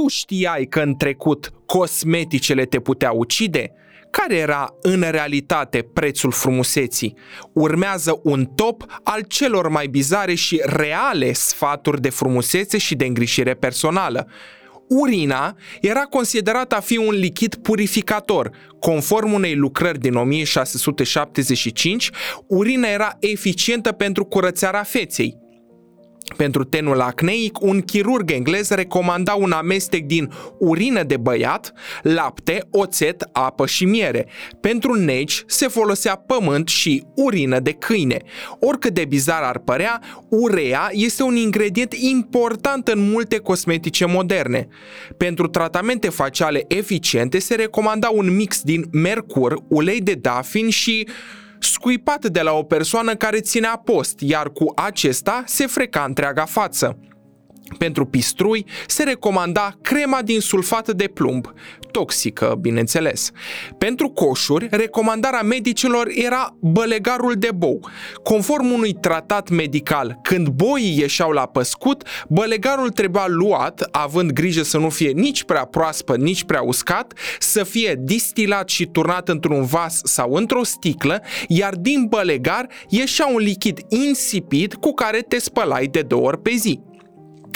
Tu știai că în trecut cosmeticele te puteau ucide? Care era în realitate prețul frumuseții? Urmează un top al celor mai bizare și reale sfaturi de frumusețe și de îngrijire personală. Urina era considerată a fi un lichid purificator. Conform unei lucrări din 1675, urina era eficientă pentru curățarea feței. Pentru tenul acneic, un chirurg englez recomanda un amestec din urină de băiat, lapte, oțet, apă și miere. Pentru negi se folosea pământ și urină de câine. Oricât de bizar ar părea, urea este un ingredient important în multe cosmetice moderne. Pentru tratamente faciale eficiente se recomanda un mix din mercur, ulei de dafin și scuipat de la o persoană care ținea post, iar cu acesta se freca întreaga față. Pentru pistrui se recomanda crema din sulfat de plumb, toxică, bineînțeles. Pentru coșuri, recomandarea medicilor era bălegarul de bou. Conform unui tratat medical, când boii ieșeau la păscut, bălegarul trebuia luat, având grijă să nu fie nici prea proaspăt, nici prea uscat, să fie distilat și turnat într-un vas sau într-o sticlă, iar din bălegar ieșea un lichid insipid cu care te spălai de două ori pe zi.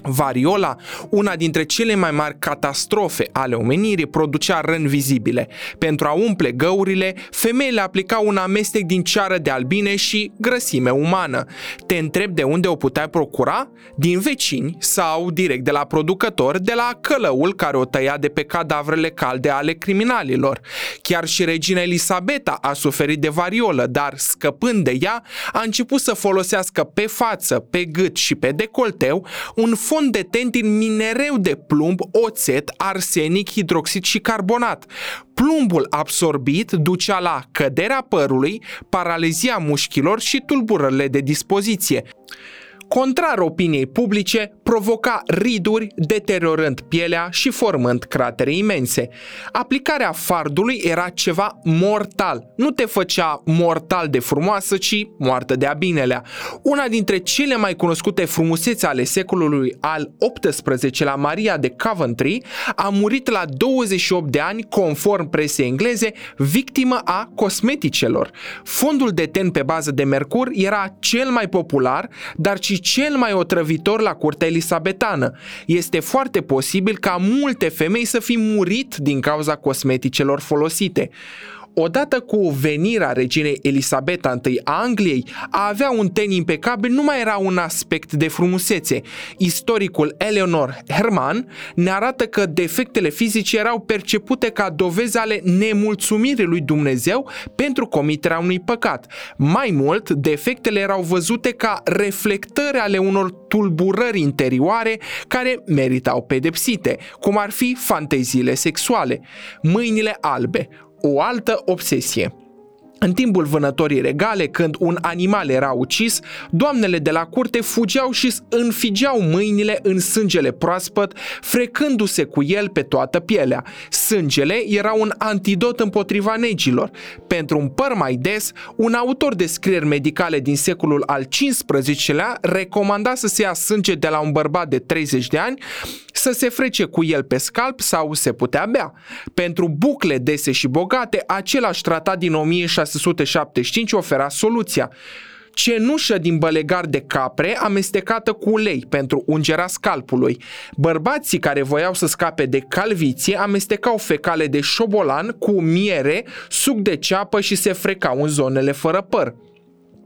Variola, una dintre cele mai mari catastrofe ale omenirii, producea răni vizibile. Pentru a umple găurile, femeile aplicau un amestec din ceară de albine și grăsime umană. Te întreb de unde o puteai procura? Din vecini sau direct de la producător, de la călăul care o tăia de pe cadavrele calde ale criminalilor. Chiar și regina Elisabeta a suferit de variolă, dar scăpând de ea, a început să folosească pe față, pe gât și pe decolteu un fond de ten din minereu de plumb, oțet, arsenic, hidroxid și carbonat. Plumbul absorbit ducea la căderea părului, paralizia mușchilor și tulburările de dispoziție contrar opiniei publice, provoca riduri, deteriorând pielea și formând cratere imense. Aplicarea fardului era ceva mortal. Nu te făcea mortal de frumoasă, ci moartă de abinelea. Una dintre cele mai cunoscute frumusețe ale secolului al XVIII-lea, Maria de Coventry, a murit la 28 de ani, conform presei engleze, victimă a cosmeticelor. Fondul de ten pe bază de mercur era cel mai popular, dar și cel mai otrăvitor la curtea elisabetană. Este foarte posibil ca multe femei să fi murit din cauza cosmeticelor folosite. Odată cu venirea reginei Elisabeta I a Angliei, a avea un ten impecabil nu mai era un aspect de frumusețe. Istoricul Eleanor Herman ne arată că defectele fizice erau percepute ca dovezi ale nemulțumirii lui Dumnezeu pentru comiterea unui păcat. Mai mult, defectele erau văzute ca reflectări ale unor tulburări interioare care meritau pedepsite, cum ar fi fanteziile sexuale. Mâinile albe, o altă obsesie. În timpul vânătorii regale, când un animal era ucis, doamnele de la curte fugeau și înfigeau mâinile în sângele proaspăt, frecându-se cu el pe toată pielea. Sângele era un antidot împotriva negilor. Pentru un păr mai des, un autor de scrieri medicale din secolul al XV-lea recomanda să se ia sânge de la un bărbat de 30 de ani, să se frece cu el pe scalp sau se putea bea. Pentru bucle dese și bogate, același tratat din 1600 1675 ofera soluția cenușă din bălegar de capre amestecată cu ulei pentru ungerea scalpului. Bărbații care voiau să scape de calviție amestecau fecale de șobolan cu miere, suc de ceapă și se frecau în zonele fără păr.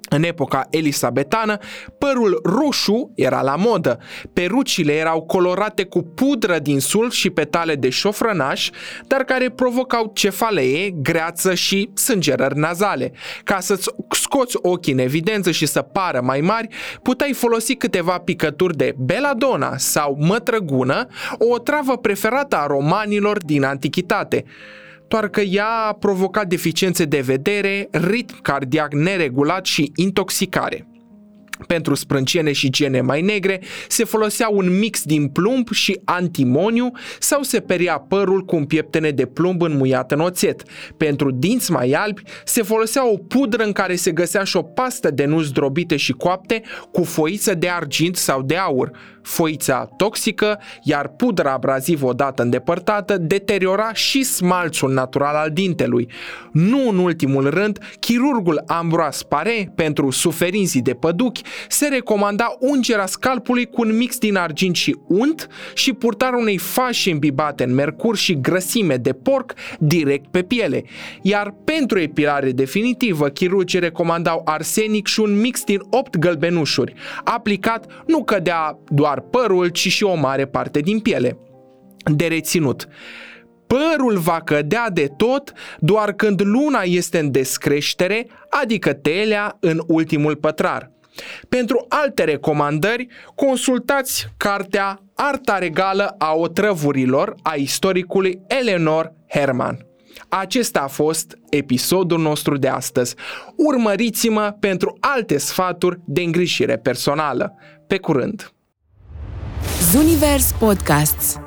În epoca elisabetană, părul roșu era la modă. Perucile erau colorate cu pudră din sulf și petale de șofrănaș, dar care provocau cefalee, greață și sângerări nazale. Ca să-ți scoți ochii în evidență și să pară mai mari, puteai folosi câteva picături de beladona sau mătrăgună, o travă preferată a romanilor din antichitate doar că ea a provocat deficiențe de vedere, ritm cardiac neregulat și intoxicare. Pentru sprâncene și gene mai negre se folosea un mix din plumb și antimoniu sau se peria părul cu un pieptene de plumb înmuiat în oțet. Pentru dinți mai albi se folosea o pudră în care se găsea și o pastă de nuți drobite și coapte cu foiță de argint sau de aur foița toxică, iar pudra abrazivă odată îndepărtată deteriora și smalțul natural al dintelui. Nu în ultimul rând, chirurgul Ambroise Pare, pentru suferinții de păduchi, se recomanda ungerea scalpului cu un mix din argint și unt și purtarea unei fași îmbibate în mercur și grăsime de porc direct pe piele. Iar pentru epilare definitivă, chirurgii recomandau arsenic și un mix din 8 gălbenușuri. Aplicat nu cădea doar doar părul, ci și o mare parte din piele. De reținut. Părul va cădea de tot doar când luna este în descreștere, adică telea în ultimul pătrar. Pentru alte recomandări, consultați cartea Arta regală a otrăvurilor a istoricului Eleanor Herman. Acesta a fost episodul nostru de astăzi. Urmăriți-mă pentru alte sfaturi de îngrijire personală. Pe curând! Zunivers Podcasts